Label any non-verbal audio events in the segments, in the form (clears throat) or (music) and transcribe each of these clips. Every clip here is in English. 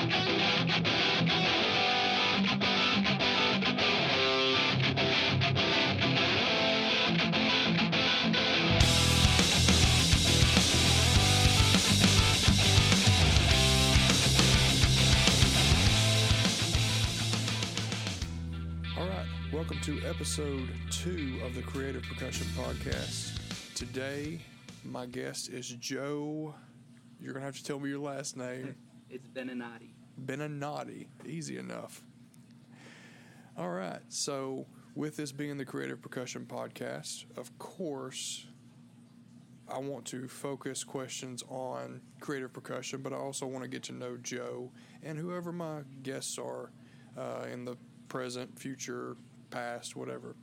All right, welcome to episode two of the Creative Percussion Podcast. Today, my guest is Joe. You're gonna have to tell me your last name. (laughs) It's Beninati. naughty, Easy enough. All right, so with this being the Creative Percussion Podcast, of course, I want to focus questions on creative percussion, but I also want to get to know Joe and whoever my guests are uh, in the present, future, past, whatever.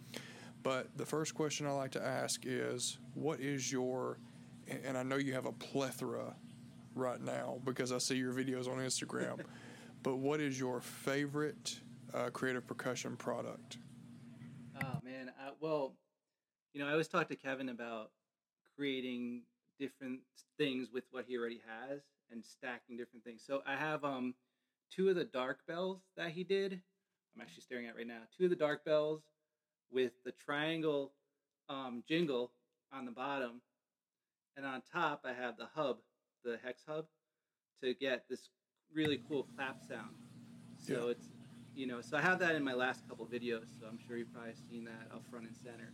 But the first question I like to ask is what is your, and I know you have a plethora right now because I see your videos on Instagram, (laughs) but what is your favorite uh, creative percussion product? Oh man, I, well, you know, I always talk to Kevin about creating different things with what he already has and stacking different things. So I have um two of the dark bells that he did. I'm actually staring at right now. Two of the dark bells with the triangle um, jingle on the bottom, and on top I have the hub, the hex hub, to get this really cool clap sound. So Yeah. it's you know, so I have that in my last couple videos. So I'm sure you've probably seen that up front and center.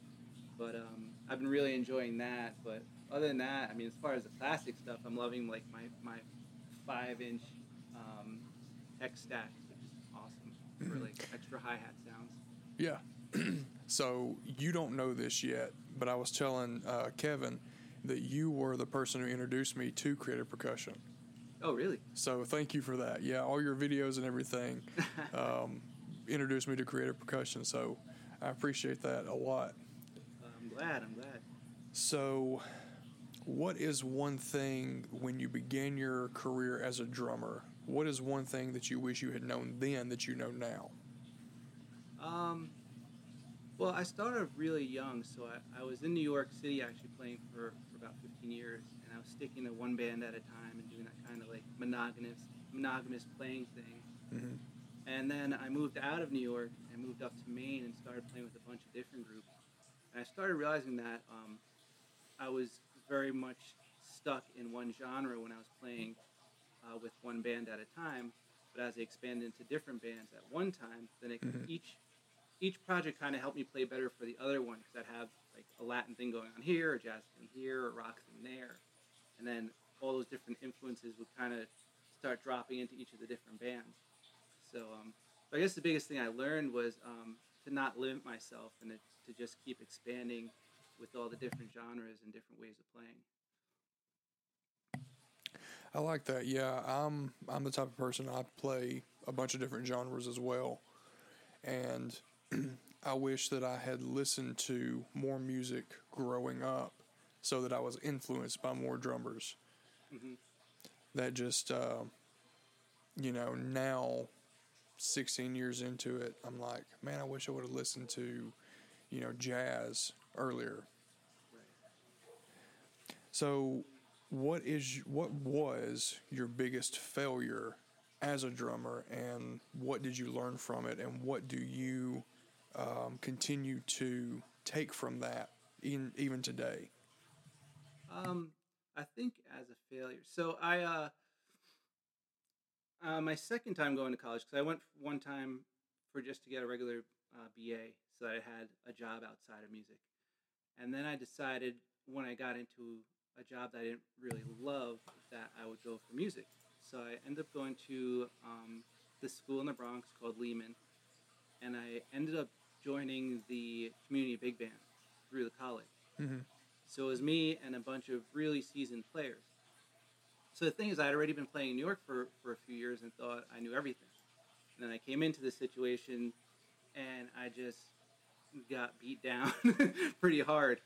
But um, I've been really enjoying that. But other than that, I mean, as far as the classic stuff, I'm loving like my my five inch um, hex stacks, which is awesome for like extra hi hat sounds. Yeah. (clears throat) so you don't know this yet, but I was telling uh, Kevin that you were the person who introduced me to creative percussion. Oh, really? So thank you for that. Yeah, all your videos and everything (laughs) um, introduced me to creative percussion. So I appreciate that a lot. I'm glad. I'm glad. So, what is one thing when you began your career as a drummer? What is one thing that you wish you had known then that you know now? Um, well, I started really young, so I, I was in New York City actually playing for, for about 15 years, and I was sticking to one band at a time and doing that kind of like monogamous monogamous playing thing. Mhm. And then I moved out of New York and moved up to Maine and started playing with a bunch of different groups. And I started realizing that um, I was very much stuck in one genre when I was playing uh, with one band at a time. But as I expanded into different bands at one time, then it, Mhm. each each project kind of helped me play better for the other one because I'd have like a Latin thing going on here, a jazz thing here, a rock thing there, and then all those different influences would kind of start dropping into each of the different bands. So, um, I guess the biggest thing I learned was um, to not limit myself and to, to just keep expanding with all the different genres and different ways of playing. I like that. Yeah, I'm I'm the type of person I play a bunch of different genres as well, and (clears throat) I wish that I had listened to more music growing up, so that I was influenced by more drummers. Mhm. That just, uh, you know, now, 16 years into it, I'm like, man, I wish I would have listened to, you know, jazz earlier. Right. So, what is what was your biggest failure as a drummer, and what did you learn from it, and what do you um, continue to take from that in, even today? Um, I think as a failure. So I, uh, uh, my second time going to college, because I went one time for just to get a regular uh, BA, so that I had a job outside of music, and then I decided when I got into a job that I didn't really love that I would go for music. So I ended up going to um, school in the Bronx called Lehman, and I ended up joining the community big band through the college. Mm-hmm. So it was me and a bunch of really seasoned players. So the thing is, I had already been playing in New York for, for a few years and thought I knew everything. And then I came into this situation and I just got beat down (laughs) pretty hard.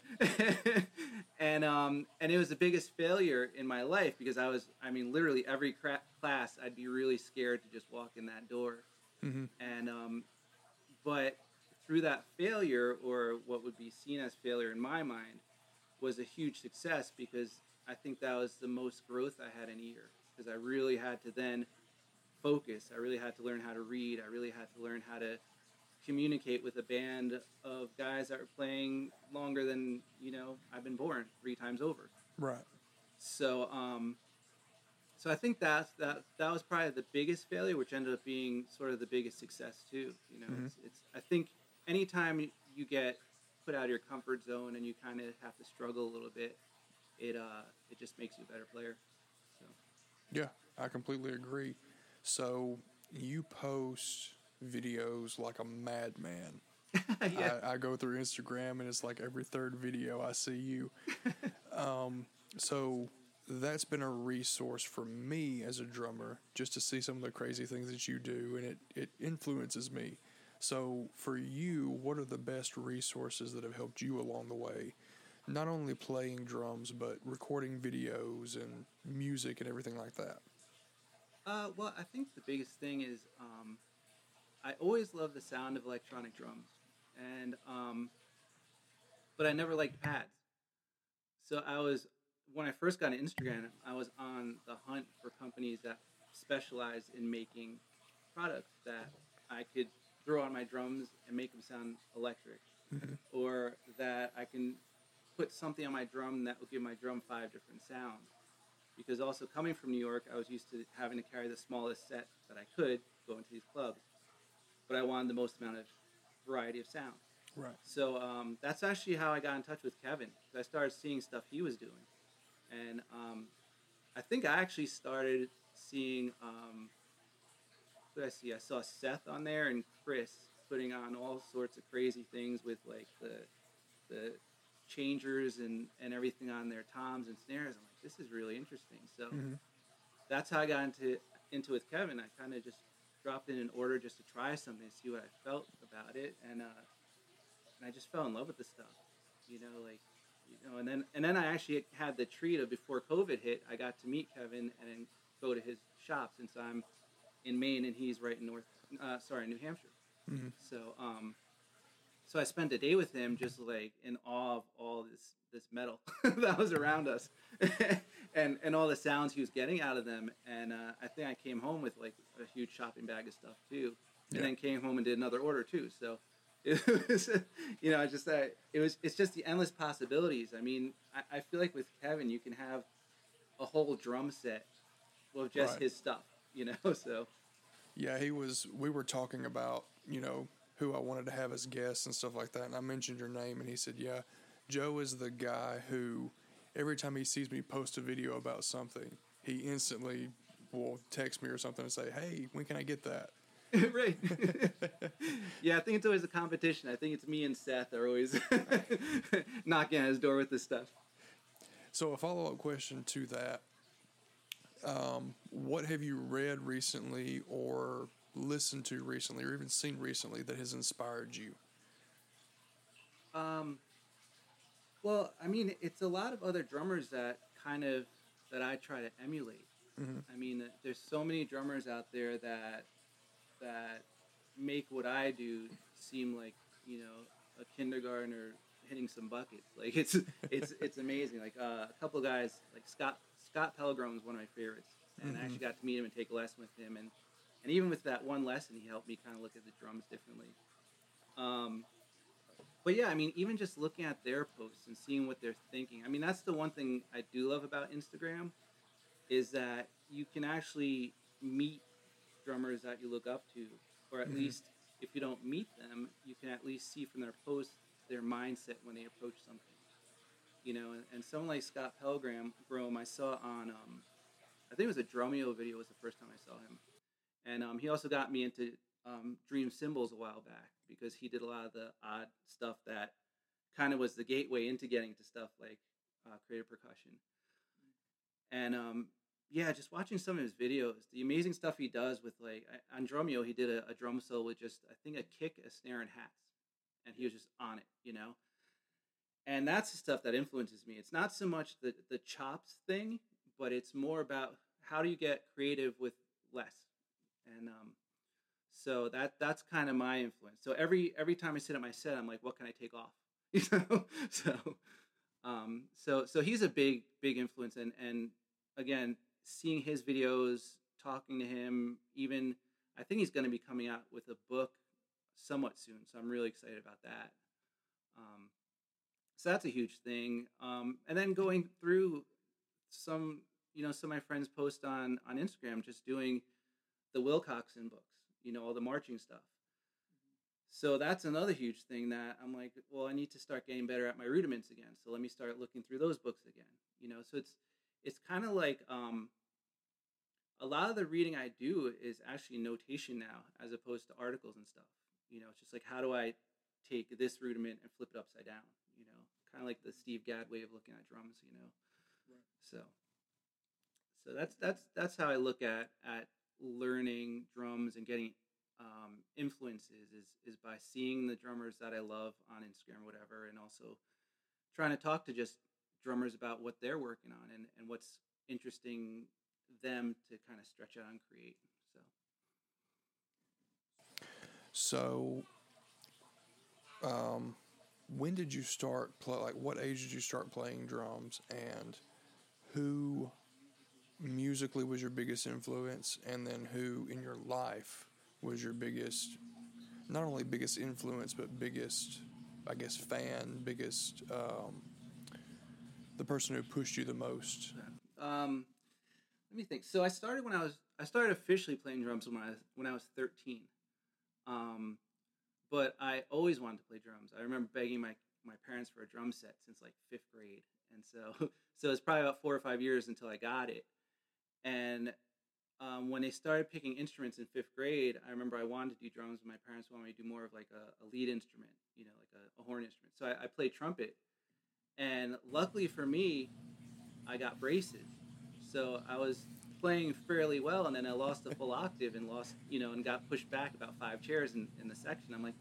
(laughs) and um, and it was the biggest failure in my life because I was, I mean, literally every cra- class, I'd be really scared to just walk in that door. Mm-hmm. And um, but through that failure, or what would be seen as failure in my mind, was a huge success because I think that was the most growth I had in a year because I really had to then focus. I really had to learn how to read. I really had to learn how to communicate with a band of guys that were playing longer than you know I've been born three times over. Right. So, um, so I think that that that was probably the biggest failure, which ended up being sort of the biggest success too. You know, Mhm. it's, it's I think anytime you get put out of your comfort zone and you kind of have to struggle a little bit, it uh it just makes you a better player. So Yeah, I completely agree. So you post videos like a madman. (laughs) yeah, I, I go through Instagram and it's like every third video I see you. (laughs) um, so that's been a resource for me as a drummer just to see some of the crazy things that you do and it, it influences me. So for you, what are the best resources that have helped you along the way? Not only playing drums, but recording videos and music and everything like that. Uh, well, I think the biggest thing is um, I always love the sound of electronic drums, and um, but I never liked pads. So I was when I first got into Instagram, I was on the hunt for companies that specialize in making products that I could throw on my drums and make them sound electric, Mhm. or that I can put something on my drum that will give my drum five different sounds because also coming from New York, I was used to having to carry the smallest set that I could going to these clubs, but I wanted the most amount of variety of sound. Right. So um, that's actually how I got in touch with Kevin. I started seeing stuff he was doing, and um, I think I actually started seeing. Um, what did I see? I saw Seth on there and Chris putting on all sorts of crazy things with like the the changers and, and everything on their toms and snares. I'm like, this is really interesting. So Mhm. that's how I got into into with Kevin. I kind of just dropped in an order just to try something, see what I felt about it, and uh, and I just fell in love with the stuff. You know, like you know, and then and then I actually had the treat of before COVID hit, I got to meet Kevin and go to his shop since I'm in Maine and he's right in North, uh, sorry, New Hampshire. Mhm. So um, so I spent a day with him, just like in awe of all this this metal (laughs) that was around us, (laughs) and and all the sounds he was getting out of them. And uh, I think I came home with like a huge shopping bag of stuff too, and Yeah. then came home and did another order too. So. (laughs) It was, you know, I just uh, it was. It's just the endless possibilities. I mean, I, I feel like with Kevin, you can have a whole drum set with just Right. his stuff. You know, so Yeah, he was. We were talking about you know who I wanted to have as guests and stuff like that, and I mentioned your name, and he said, "Yeah, Joe is the guy who every time he sees me post a video about something, he instantly will text me or something and say, "Hey, when can I get that?" (laughs) right. (laughs) yeah, I think it's always a competition. I think it's me and Seth are always (laughs) knocking at his door with this stuff. So a follow up question to that: um, What have you read recently, or listened to recently, or even seen recently that has inspired you? Um, well, I mean, it's a lot of other drummers that kind of that I try to emulate. Mhm. I mean, there's so many drummers out there that that make what I do seem like you know a kindergartner hitting some buckets. Like it's (laughs) it's it's amazing. Like uh, a couple of guys, like Scott Scott Pellegrom is one of my favorites, and I actually got to meet him and take a lesson with him, and and even with that one lesson, he helped me kind of look at the drums differently. Um, but yeah, I mean, even just looking at their posts and seeing what they're thinking. I mean, that's the one thing I do love about Instagram is that you can actually meet drummers that you look up to, or at Mhm. least if you don't meet them, you can at least see from their posts their mindset when they approach something. You know, and, and someone like Scott Pelgrim, Rome, I saw on, um, I think it was a Drumeo video was the first time I saw him, and um, he also got me into um, Dream Cymbals a while back because he did a lot of the odd stuff that kind of was the gateway into getting to stuff like uh, creative percussion. And um, yeah, just watching some of his videos, the amazing stuff he does with like on Drumeo, he did a, a drum solo with just I think a kick, a snare, and hats, and he was just on it, you know. And that's the stuff that influences me. It's not so much the the chops thing, but it's more about how do you get creative with less, and um, so that that's kind of my influence. So every every time I sit at my set, I'm like, what can I take off? (laughs) You know, so um, so so he's a big big influence, and and again, seeing his videos, talking to him. Even I think he's going to be coming out with a book somewhat soon, so I'm really excited about that. Um, so that's a huge thing. Um, and then going through some, you know, some of my friends post on on Instagram just doing the Wilcoxon books, you know, all the marching stuff. So that's another huge thing that I'm like, well, I need to start getting better at my rudiments again. So let me start looking through those books again. You know, so it's it's kind of like um, a lot of the reading I do is actually notation now, as opposed to articles and stuff. You know, it's just like how do I take this rudiment and flip it upside down? You know, kind of like the Steve Gadd way of looking at drums. You know, right. so so that's that's that's how I look at at learning drums and getting um, influences is is by seeing the drummers that I love on Instagram, whatever, and also trying to talk to just drummers about what they're working on and, and what's interesting them to kind of stretch out and create. So, so um, when did you start play? Like, what age did you start playing drums, and who musically was your biggest influence, and then who in your life was your biggest, not only biggest influence, but biggest, I guess, fan, biggest, um, the person who pushed you the most? Um, let me think. So I started when I was, I started officially playing drums when I was, when I was 13. Um, but I always wanted to play drums. I remember begging my, my parents for a drum set since like fifth grade. And so, (laughs) so it's probably about four or five years until I got it. And um, when they started picking instruments in fifth grade, I remember I wanted to do drums, but my parents wanted me to do more of like a, a lead instrument, you know, like a, a horn instrument. So I, I, played trumpet, and luckily for me, I got braces. So I was playing fairly well, and then I lost a full octave and lost, you know, and got pushed back about five chairs in, in the section. I'm like,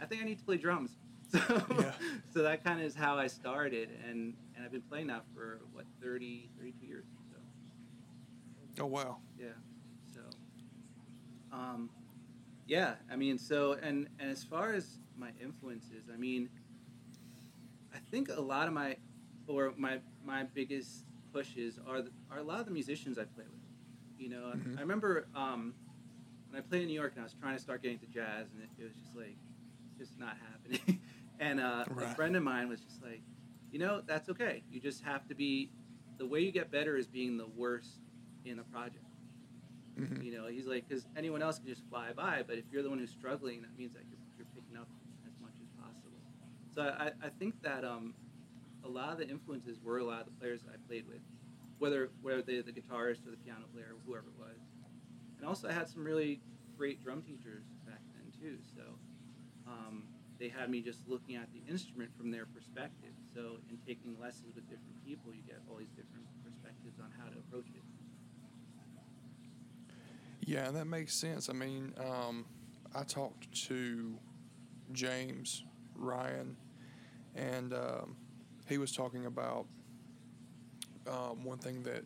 I think I need to play drums. (laughs) So, yeah. so that kind of is how I started, and and I've been playing now for what 30, 32 years. Oh wow. Yeah. So, um, yeah. I mean, so and and as far as my influences, I mean, I think a lot of my or my my biggest pushes are the, are a lot of the musicians I play with. You know, mm-hmm. I remember um, when I played in New York and I was trying to start getting to jazz, and it, it was just like, just not happening. (laughs) and uh, right. a friend of mine was just like, you know, that's okay. You just have to be. The way you get better is being the worst in a project. Mm-hmm. You know, he's like, because anyone else can just fly by, but if you're the one who's struggling, that means that you're, you're picking up as much as possible. So I, I think that um, a lot of the influences were a lot of the players that I played with, whether whether they the guitarist or the piano player, or whoever it was. And also, I had some really great drum teachers back then too. So um, they had me just looking at the instrument from their perspective. So in taking lessons with different people, you get all these different perspectives on how to approach it. Yeah, that makes sense. I mean, um, I talked to James Ryan, and um, he was talking about um, one thing that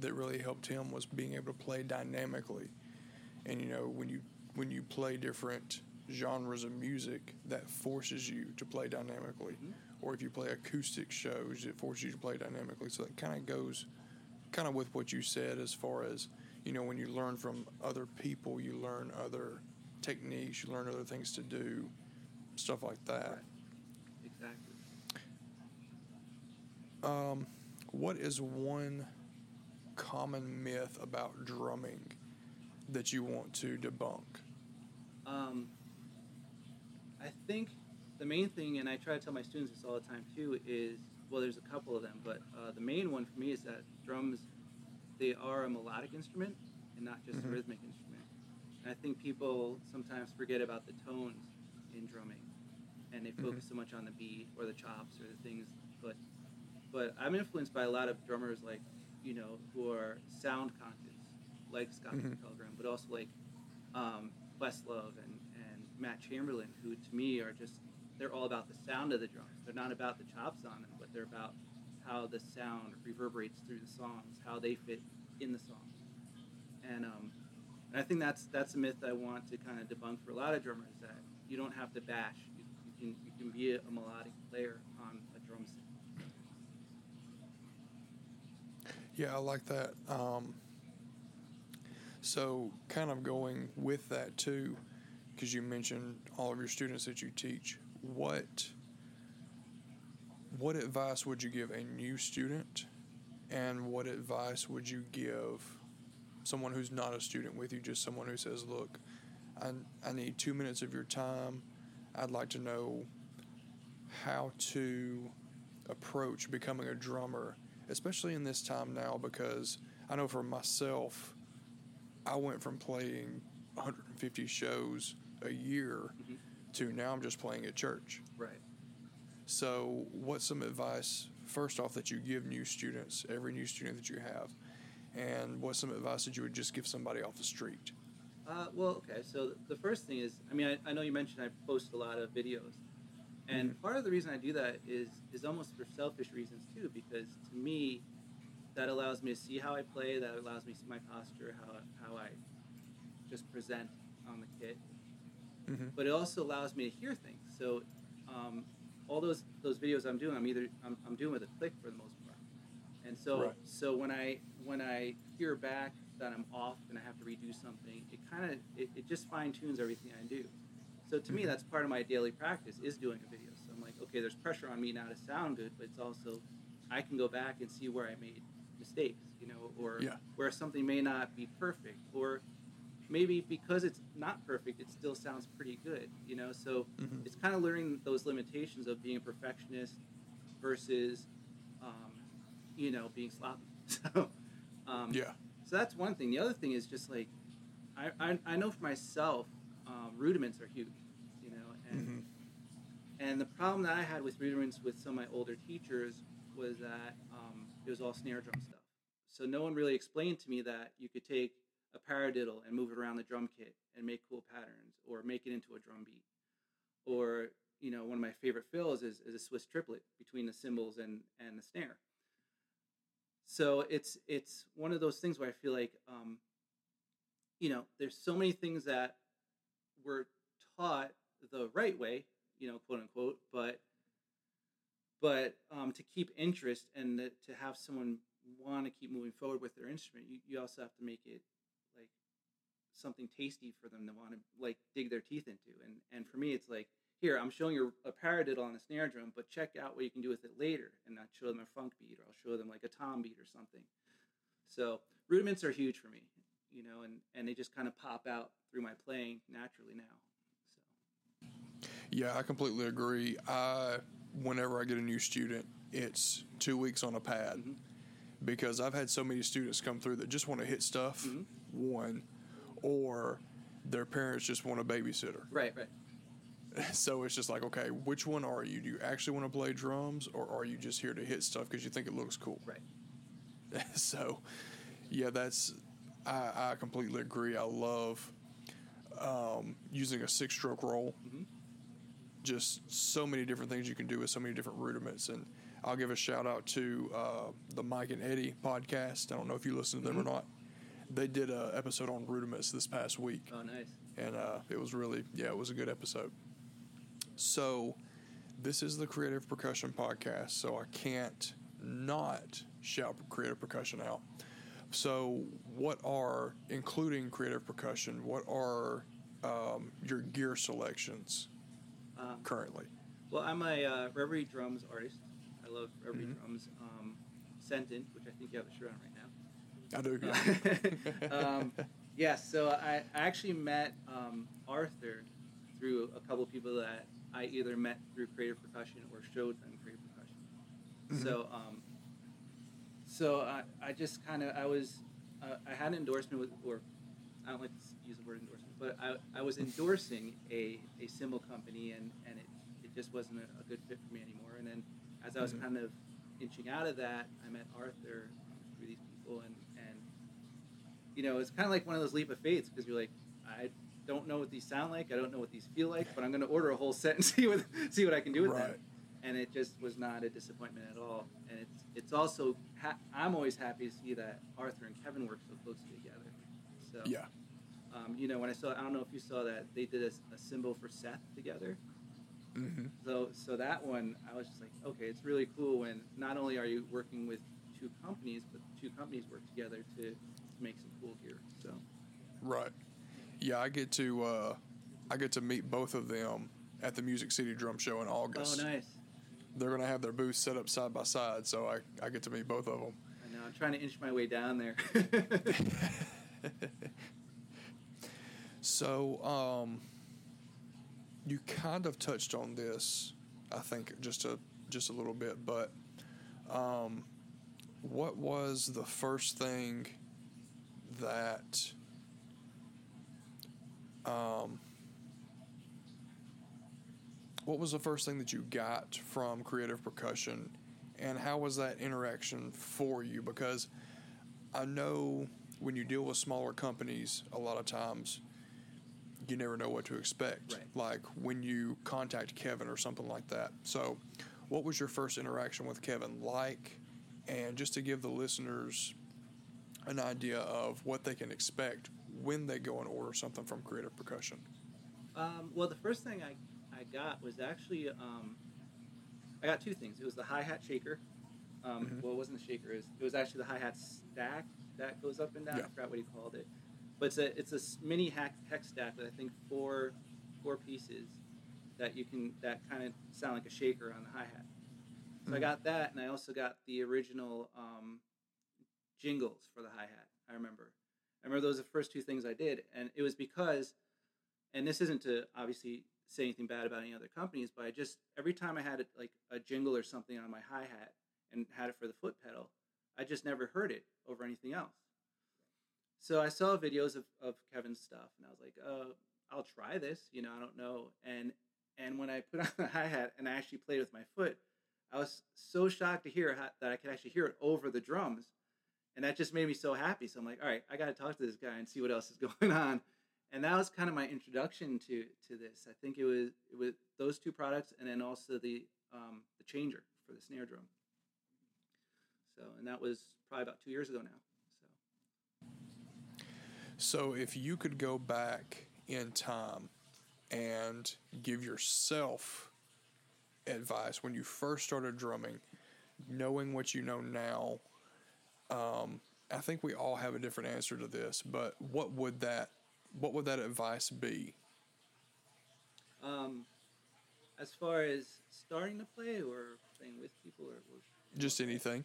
that really helped him was being able to play dynamically. And you know, when you when you play different genres of music, that forces you to play dynamically. Mm-hmm. Or if you play acoustic shows, it forces you to play dynamically. So that kind of goes, kind of with what you said as far as you know, when you learn from other people, you learn other techniques, you learn other things to do, stuff like that. Right. Exactly. Um, what is one common myth about drumming that you want to debunk? Um, I think the main thing, and I try to tell my students this all the time too, is well, there's a couple of them, but uh, the main one for me is that drums they are a melodic instrument and not just mm-hmm. a rhythmic instrument. And I think people sometimes forget about the tones in drumming, and they focus mm-hmm. so much on the beat or the chops or the things. But but I'm influenced by a lot of drummers like you know who are sound conscious, like Scott mm-hmm. Pellegrom, but also like um, Questlove and and Matt Chamberlain, who to me are just they're all about the sound of the drums. They're not about the chops on them, but they're about how the sound reverberates through the songs, how they fit in the songs, and um, and I think that's that's a myth I want to kind of debunk for a lot of drummers that you don't have to bash. You, you can you can be a, a, melodic player on a drum set. Yeah, I like that. Um, So, kind of going with that too, because you mentioned all of your students that you teach. What what advice would you give a new student, and what advice would you give someone who's not a student with you, just someone who says, "Look, I I need two minutes of your time. I'd like to know how to approach becoming a drummer, especially in this time now, because I know for myself, I went from playing 150 shows a year Mhm. to now I'm just playing at church. Right. So, what's some advice, first off, that you give new students, every new student that you have? And what's some advice that you would just give somebody off the street? Uh, well, okay. So the first thing is, I mean, I, I know you mentioned I post a lot of videos, and Mhm. part of the reason I do that is is almost for selfish reasons too, because to me, that allows me to see how I play. That allows me to see my posture, how how I just present on the kit. Mm-hmm. But it also allows me to hear things. So um, all those those videos I'm doing, I'm either I'm, I'm doing with a click for the most part. And so Right. so when I when I hear back that I'm off and I have to redo something, it kind of it, it just fine tunes everything I do. So to me, Mhm. that's part of my daily practice is doing a video. So I'm like, okay, there's pressure on me now to sound good, but it's also I can go back and see where I made mistakes, you know, or Yeah. where something may not be perfect, or maybe because it's not perfect, it still sounds pretty good, you know. So Mhm. it's kind of learning those limitations of being a perfectionist versus, um, you know, being sloppy. (laughs) So, um, Yeah. so that's one thing. The other thing is just like, I, I, I know for myself, um, rudiments are huge, you know, and Mm-hmm. and the problem that I had with rudiments with some of my older teachers was that um, it was all snare drum stuff. So no one really explained to me that you could take a paradiddle and move it around the drum kit and make cool patterns, or make it into a drum beat, or you know, one of my favorite fills is, is a Swiss triplet between the cymbals and and the snare. So it's it's one of those things where I feel like, um, you know, there's so many things that were taught the right way, you know, quote unquote, but but um, to keep interest and to have someone want to keep moving forward with their instrument, you, you also have to make it something tasty for them to want to like dig their teeth into. And and for me, it's like here I'm showing you a paradiddle on a snare drum, but check out what you can do with it later, and I'll show them a funk beat, or I'll show them like a tom beat or something. So rudiments are huge for me, you know, and and they just kind of pop out through my playing naturally now. So Yeah, I completely agree. I whenever I get a new student, it's two weeks on a pad Mhm. because I've had so many students come through that just want to hit stuff Mhm. one, or their parents just want a babysitter. right, right. (laughs) So it's just like, okay, which one are you? Do you actually want to play drums, or are you just here to hit stuff because you think it looks cool? Right. (laughs) so, yeah, that's I, I completely agree. I love um, using a six-stroke roll. Mhm. Just so many different things you can do with so many different rudiments, and I'll give a shout out to uh, the Mike and Eddie podcast. I don't know if you listen to them Mhm. or not. They did a episode on rudiments this past week Oh, nice. and uh, it was really yeah it was a good episode so this is the creative percussion podcast so i can't not shout creative percussion out so what are including creative percussion what are um, your gear selections Um, currently Well, I'm a uh, Reverie drums artist. I love Reverie Mhm. drums. Um, Sentient, which I think you have a shirt on right. (laughs) i do (laughs) um, yeah, so I, I actually met um, Arthur through a couple people that I either met through Creative Percussion or showed them Creative Percussion. Mhm. So, um, so I, I just kind of I was uh, I had an endorsement with or I don't like to use the word endorsement, but I, I was endorsing a, a cymbal company and, and it, it just wasn't a, a good fit for me anymore. And then as I was Mhm. kind of inching out of that, I met Arthur through these people and you know, it's kind of like one of those leap of faiths because you're like, I don't know what these sound like, I don't know what these feel like, but I'm going to order a whole set and (laughs) see what see what I can do with right them. And it just was not a disappointment at all. And it's it's also ha- I'm always happy to see that Arthur and Kevin work so closely together. So yeah um, you know, when I saw, I don't know if you saw that they did a, a cymbal for Seth together. hmm So, so that one, I was just like, okay, it's really cool when not only are you working with two companies, but two companies work together to, to make some cool gear. So, Right. Yeah, I get to uh, I get to meet both of them at the Music City Drum Show in August. Oh, nice. They're gonna have their booths set up side by side, so I, I get to meet both of them. I know. I'm trying to inch my way down there. (laughs) So, um, you kind of touched on this, I think, just a just a little bit, but um, what was the first thing that um, what was the first thing that you got from creative percussion? And how was that interaction for you? Because i know when you deal with smaller companies a lot of times you never know what to expect. Right. like when you contact kevin or something like that. So what was your first interaction with kevin like? And just to give the listeners an idea of what they can expect when they go and order something from creative percussion Um, well, the first thing I, I got was actually um, I got two things. It was the hi hat shaker. Um, Mhm. Well, it wasn't the shaker. It was, it was actually the hi hat stack that goes up and down. Yeah. I forgot what he called it, but it's a it's a mini hack hex stack with I think four four pieces that you can that kind of sound like a shaker on the hi hat. So I Mhm. got that, and I also got the original um, jingles for the hi hat. I remember. I remember those were the first two things I did, and it was because, and this isn't to obviously say anything bad about any other companies, but I just every time I had it, like a jingle or something on my hi hat and had it for the foot pedal, I just never heard it over anything else. So I saw videos of, of Kevin's stuff, and I was like, uh, I'll try this. You know, I don't know. And and when I put on the hi hat and I actually played with my foot, I was so shocked to hear how, that I could actually hear it over the drums, and that just made me so happy. So I'm like, all right, I got to talk to this guy and see what else is (laughs) going on. And that was kind of my introduction to to this. I think it was it was those two products, and then also the um, the changer for the snare drum. So, and that was probably about two years ago now. So. So, if you could go back in time and give yourself advice when you first started drumming, knowing what you know now, um, I think we all have a different answer to this. But what would that what would that advice be? Um, as far as starting to play or playing with people or, Just anything.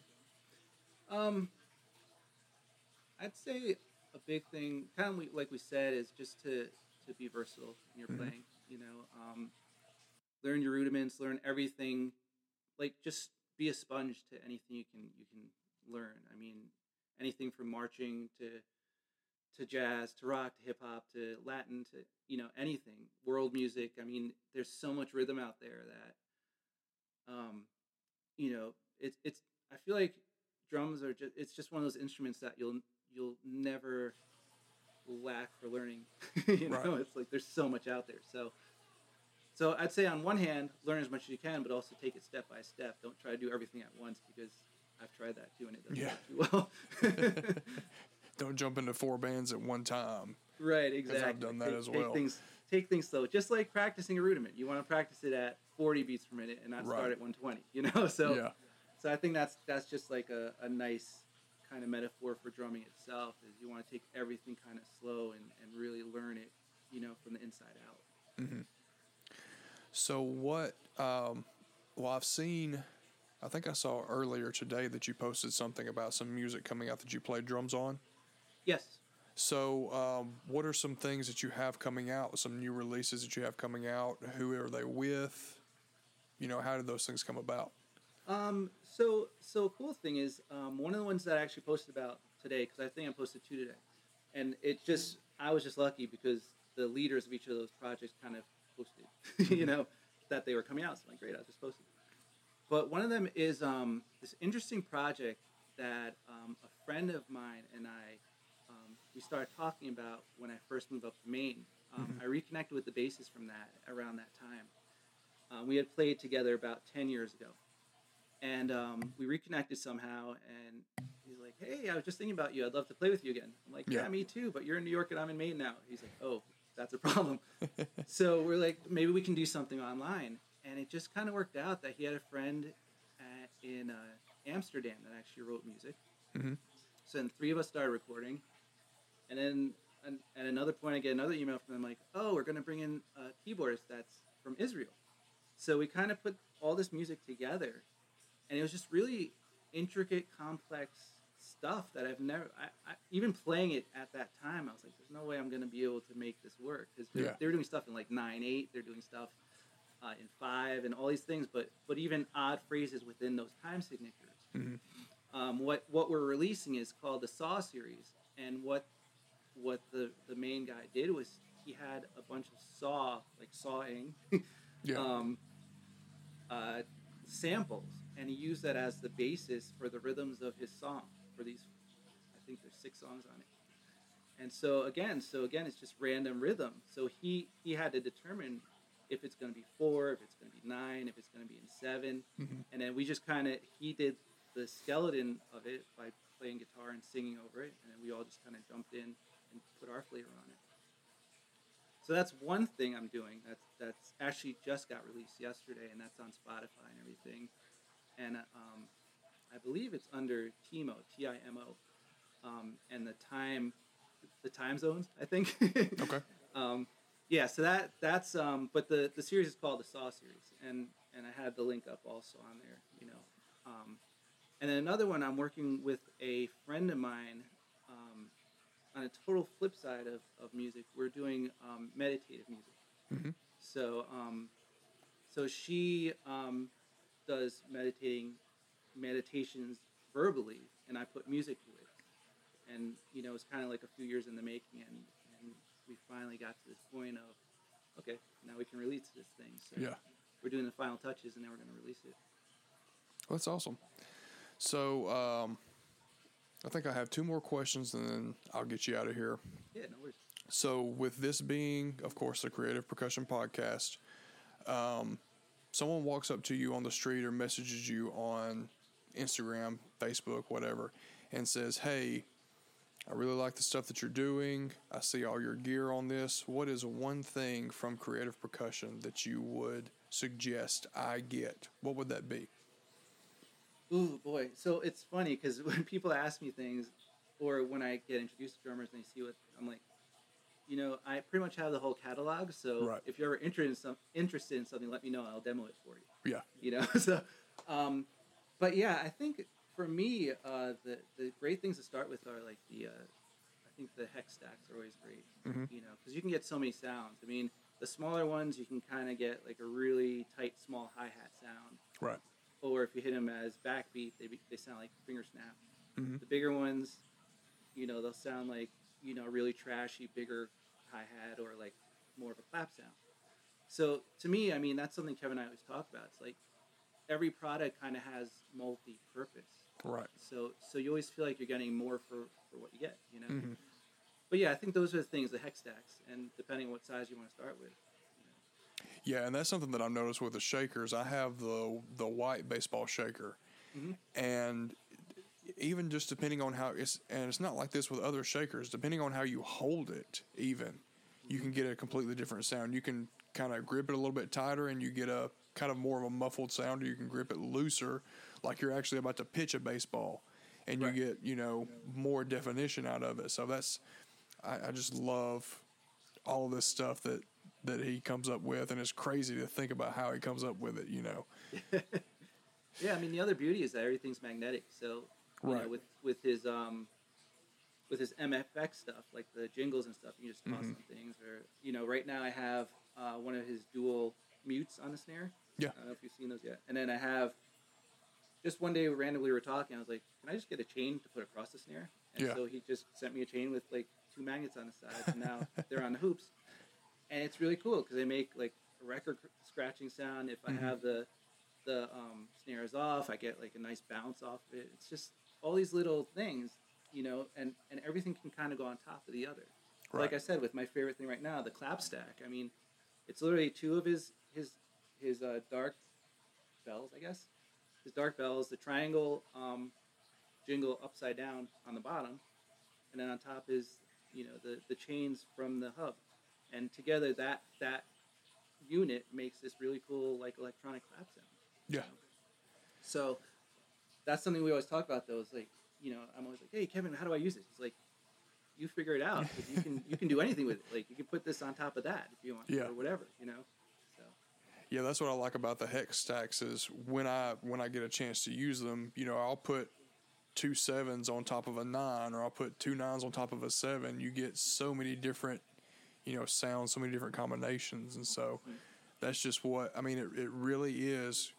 Um, I'd say a big thing, kind of like we said, is just to to be versatile in your Mhm. playing. You know, um, learn your rudiments, learn everything. Like just be a sponge to anything you can you can learn. I mean, anything from marching to to jazz to rock to hip hop to Latin to you know anything world music. I mean, there's so much rhythm out there that um, you know it's it's. I feel like drums are just it's just one of those instruments that you'll you'll never lack for learning. (laughs) you know, Right. it's like there's so much out there. So so I'd say on one hand, learn as much as you can, but also take it step by step. Don't try to do everything at once because I've tried that too and it doesn't Yeah. go too well. (laughs) Don't jump into four bands at one time. right, exactly. I've done that take, as take well. Things, take things slow. Just like practicing a rudiment. You want to practice it at 40 beats per minute and not Right. start at 120, you know? (laughs) So yeah. So I think that's that's just like a, a nice kind of metaphor for drumming itself is you want to take everything kind of slow and, and really learn it, you know, from the inside out. So what? Um, well, I've seen. I think I saw earlier today that you posted something about some music coming out that you played drums on. Yes. So, um, what are some things that you have coming out? Some new releases that you have coming out? Who are they with? You know, how did those things come about? Um, so so a cool thing is um, one of the ones that I actually posted about today because I think I posted two today, and it just I was just lucky because the leaders of each of those projects kind of posted, (laughs) you know, that they were coming out. So I'm like, great, I'll just post it. But one of them is um, this interesting project that um, a friend of mine and I um, we started talking about when I first moved up to Maine. Um, I reconnected with the bassist from that around that time. Um, we had played together about ten years ago, and um, we reconnected somehow. And he's like, "Hey, I was just thinking about you. I'd love to play with you again." I'm like, "Yeah, Yeah. me too. But you're in New York and I'm in Maine now." He's like, "Oh, that's a (laughs) problem." so we're like, maybe we can do something online. And it just kind of worked out that he had a friend at, in uh, Amsterdam that actually wrote music. Mhm. So then three of us started recording, and then an, at another point, I get another email from them like, "Oh, we're going to bring in a keyboardist that's from Israel." So we kind of put all this music together, and it was just really intricate, complex stuff that I've never. I, I, even playing it at that time, I was like, "There's no way I'm going to be able to make this work." Because they're, Yeah. they're doing stuff in like nine eight, they're doing stuff uh, in five, and all these things, but but even odd phrases within those time signatures. Mhm. Um, what what we're releasing is called the Saw series, and what what the the main guy did was he had a bunch of saw like sawing (laughs) Yeah. um, uh, samples, and he used that as the basis for the rhythms of his song for these. I think there's six songs on it, and so again, so again, it's just random rhythm. So he he had to determine if it's going to be four, if it's going to be nine, if it's going to be in 7 Mhm. and then we just kind of he did the skeleton of it by playing guitar and singing over it, and then we all just kind of jumped in and put our flavor on it. So that's one thing I'm doing. That's that's actually just got released yesterday, and that's on Spotify and everything. And um, I believe it's under Timo, T I M O, um, and the time, the time zones. I think. Okay. (laughs) Um, yeah. So that that's um, but the the series is called the Saw series, and and I had the link up also on there. You know, um, and then another one I'm working with a friend of mine. Um, on a total flip side of, of music, we're doing um, meditative music. Mhm. So, um, so she um, does meditating meditations verbally, and I put music to it. And you know, it's kind of like a few years in the making, and we finally got to this point of, okay, now we can release this thing. So Yeah. we're doing the final touches, and then we're going to release it. That's awesome. So, um, I think I have two more questions and then I'll get you out of here. Yeah, no worries. So, with this being, of course, the Creative Percussion Podcast, um, someone walks up to you on the street or messages you on Instagram, Facebook, whatever, and says, Hey, I really like the stuff that you're doing. I see all your gear on this. What is one thing from Creative Percussion that you would suggest I get? What would that be? Ooh boy, so it's funny because (laughs) when people ask me things, or when I get introduced to drummers and they see what I'm like, you know, I pretty much have the whole catalog. So Right. if you're ever interested in some interested in something, let me know. I'll demo it for you. Yeah. You know, (laughs) so, um, but yeah, I think for me, uh, the the great things to start with are like the, uh, I think the hex stacks are always great. Mhm. You know, because you can get so many sounds. I mean, the smaller ones you can kind of get like a really tight, small hi hat sound Right. or if you hit them as backbeat, they, be, they sound like finger snap. Mhm. The bigger ones, you know, they'll sound like you know really trashy, bigger hi hat or like more of a clap sound. So to me, I mean, that's something Kevin and I always talk about. It's like every product kind of has multi-purpose. Right. So so you always feel like you're getting more for, for what you get, you know. Mhm. But yeah, I think those are the things, the hex stacks, and depending on what size you want to start with. Yeah, and that's something that I've noticed with the shakers. I have the the white baseball shaker, Mhm. and even just depending on how it's and it's not like this with other shakers. Depending on how you hold it, even you can get a completely different sound. You can kind of grip it a little bit tighter, and you get a kind of more of a muffled sound. Or you can grip it looser, like you're actually about to pitch a baseball, and Right. you get you know more definition out of it. So that's I, I just love all this stuff that that he comes up with, and it's crazy to think about how he comes up with it. You know, (laughs) Yeah, I mean the other beauty is that everything's magnetic. So you know, Right. with with his um with his MFX stuff, like the jingles and stuff, you just toss Mhm. some things. Or you know, right now I have uh, one of his dual mutes on the snare. Yeah. I don't know if you've seen those yet. And then I have just one day randomly we were talking. I was like, "Can I just get a chain to put across the snare?" And Yeah. so he just sent me a chain with like two magnets on the side, and now (laughs) they're on the hoops. And it's really cool because they make like a record scratching sound. If I Mhm. have the the um, snares off, I get like a nice bounce off of it. It's just all these little things, you know, and and everything can kind of go on top of the other. Like I said, with my favorite thing right now, the clap stack. I mean, it's literally two of his his his uh, dark bells, I guess. His dark bells, the triangle um, jingle upside down on the bottom, and then on top is you know the the chains from the hub, and together that that unit makes this really cool like electronic clap sound. Yeah. you know? So that's something we always talk about though. Is like you know I'm always like, hey Kevin, how do I use this? It's like you figure it out. (laughs) you can you can do anything with it. Like you can put this on top of that if you want, Yeah. or whatever, you know. Yeah, that's what I like about the hex stacks is when I when I get a chance to use them, you know, I'll put two sevens on top of a nine or I'll put two nines on top of a seven. You get so many different, you know, sounds, so many different combinations and so that's just what I mean it, it really is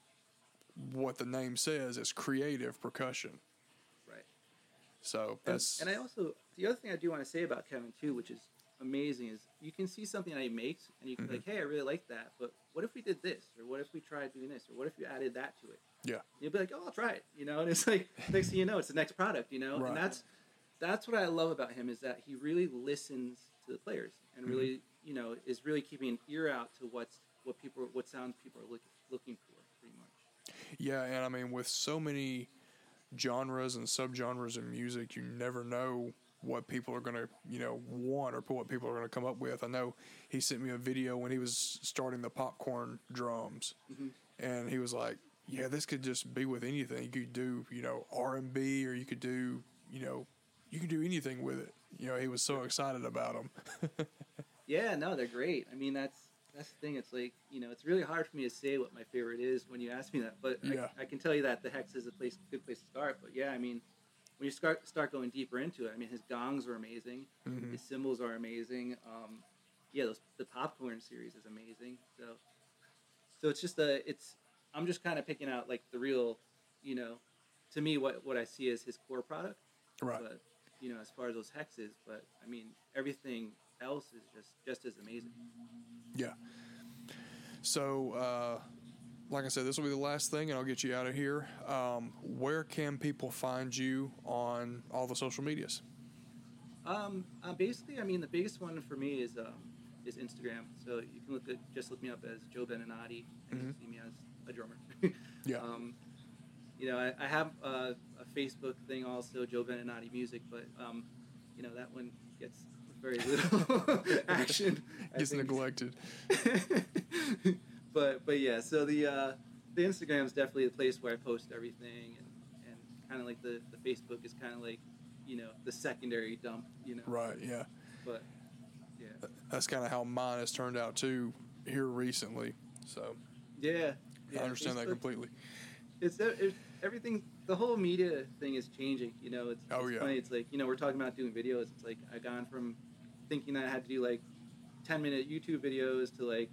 what the name says, it's creative percussion. right. So that's and I also the other thing I do want to say about Kevin too, which is amazing, is you can see something that he makes and you can be mm-hmm. like, hey, I really like that, but what if we did this, or what if we tried doing this, or what if you added that to it? yeah. You'll be like, oh, I'll try it, you know. And it's like (laughs) next thing you know, it's the next product, you know. Right. And that's that's what I love about him is that he really listens to the players and Mm-hmm. really, you know, is really keeping an ear out to what's what people what sounds people are looking looking for, pretty much. Yeah, and I mean, with so many genres and subgenres in music, you never know what people are going to, you know, want or what people are going to come up with. I know he sent me a video when he was starting the popcorn drums, mm-hmm. and he was like, "Yeah, this could just be with anything. You could do, you know, R and B, or you could do, you know, you can do anything with it." You know, he was so excited about them. (laughs) Yeah, no, they're great. I mean, that's that's the thing. It's like you know, it's really hard for me to say what my favorite is when you ask me that. But Yeah. I, I can tell you that the hex is a place, good place to start. But yeah, I mean, when you start start going deeper into it, I mean, his gongs are amazing. Mhm. His cymbals are amazing. Um, yeah, those, the popcorn series is amazing. So, so it's just a it's. I'm just kind of picking out like the real, you know, to me what what I see as his core product. Right. But you know, as far as those hexes, but I mean, everything else is just just as amazing. Yeah. So, uh, like I said, this will be the last thing, and I'll get you out of here. Um, where can people find you on all the social medias? Um, uh, basically, I mean, the biggest one for me is um, is Instagram. So you can look at just look me up as Joe Beninati, and you Mhm. see me as a drummer. (laughs) Yeah. Um, you know, I, I have uh, a Facebook thing also, Joe Beninati Music, but um, you know that one gets very little (laughs) (laughs) action. Gets neglected. But but yeah, so the uh, the Instagram is definitely the place where I post everything, and, and kind of like the, the Facebook is kind of like you know the secondary dump, you know. Right. Yeah. But yeah, That's kind of how mine has turned out too here recently. So yeah, yeah I understand that completely. It's, it's everything. The whole media thing is changing. You know, it's, Oh, it's yeah. funny. It's like you know we're talking about doing videos. It's like I've gone from thinking that I had to do like ten minute YouTube videos to like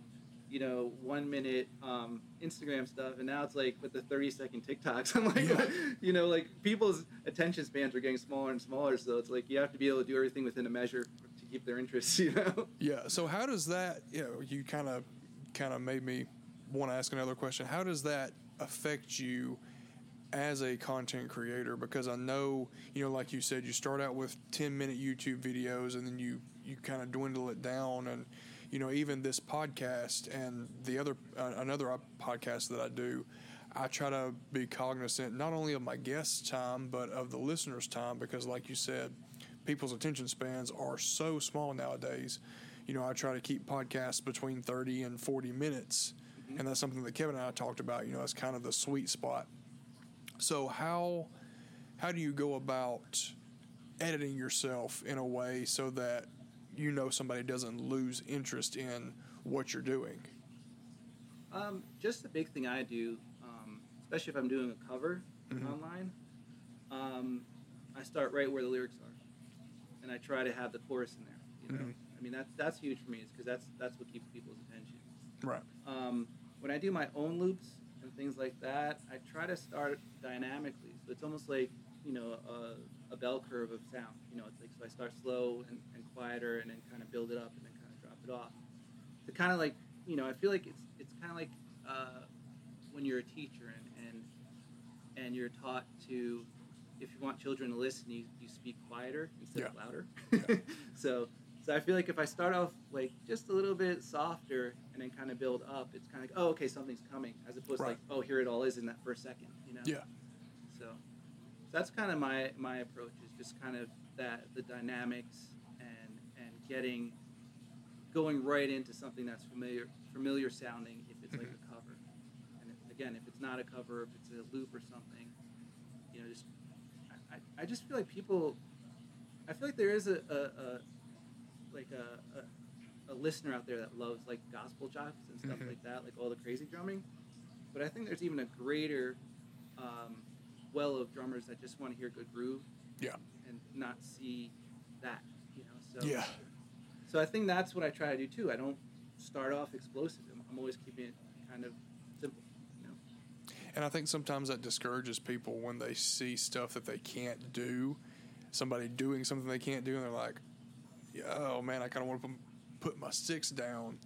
you know one minute um, Instagram stuff, and now it's like with the thirty second TikToks. (laughs) I'm like, Yeah. you know, like people's attention spans are getting smaller and smaller. So it's like you have to be able to do everything within a measure to keep their interest. (laughs) You know. Yeah. So how does that? You know, you kind of, kind of made me want to ask another question. How does that affect you as a content creator? Because I know, you know, like you said, you start out with ten minute YouTube videos, and then you you kind of dwindle it down, and you know, even this podcast and the other uh, another podcast that I do. I try to be cognizant not only of my guests' time, but of the listeners' time, because, like you said, people's attention spans are so small nowadays. You know, I try to keep podcasts between 30 and 40 minutes. And that's something that Kevin and I talked about. You know, that's kind of the sweet spot. So, how, how do you go about editing yourself in a way so that you know somebody doesn't lose interest in what you're doing? Um, just the big thing I do, um, especially if I'm doing a cover Mhm. online, um, I start right where the lyrics are, and I try to have the chorus in there. You know, Mhm. I mean that's that's huge for me, is because that's that's what keeps people's attention. Right. Um, when I do my own loops and things like that, I try to start dynamically, so it's almost like you know a, a bell curve of sound. You know, it's like so I start slow and, and quieter, and then kind of build it up, and then kind of drop it off. To kind of like you know, I feel like it's it's kind of like uh, when you're a teacher and, and and you're taught to if you want children to listen, you, you speak quieter instead of louder. Yeah. (laughs) so so I feel like if I start off like just a little bit softer and then kind of build up, it's kind of like, oh, okay, something's coming, as opposed to like, oh, here it all is in that first second, you know? Yeah. That's kind of my my approach is just kind of that the dynamics and and getting going right into something that's familiar familiar sounding if it's like Mm-hmm. a cover, and if, again if it's not a cover, if it's a loop or something, you know, just I, I, just feel like people I feel like there is a, a, a like a, a, a listener out there that loves like gospel chops and stuff Mhm. like that, like all the crazy drumming. But I think there's even a greater um, well of drummers that just want to hear good groove Yeah. and not see that, you know. So Yeah. So I think that's what I try to do too. I don't start off explosive. I'm, I'm always keeping it kind of simple. You know. And I think sometimes that discourages people when they see stuff that they can't do, somebody doing something they can't do, and they're like, "Oh man, I kind of want to put my sticks down."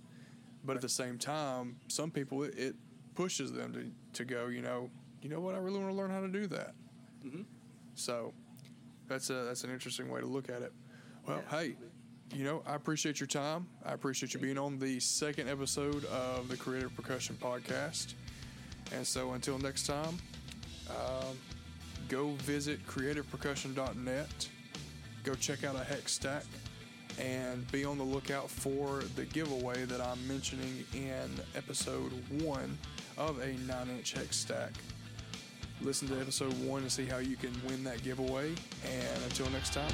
But at the same time, some people it, it pushes them to to go, you know, you know what? I really want to learn how to do that. Mm-hmm. So that's a that's an interesting way to look at it. Well, Yeah, hey, you know, I appreciate your time. I appreciate you being on the second episode of the Creative Percussion Podcast. And so until next time, um, go visit creativepercussion.net. Go check out a hex stack and be on the lookout for the giveaway that I'm mentioning in episode one of a 9 inch hex stack. Listen to episode one and see how you can win that giveaway. And until next time,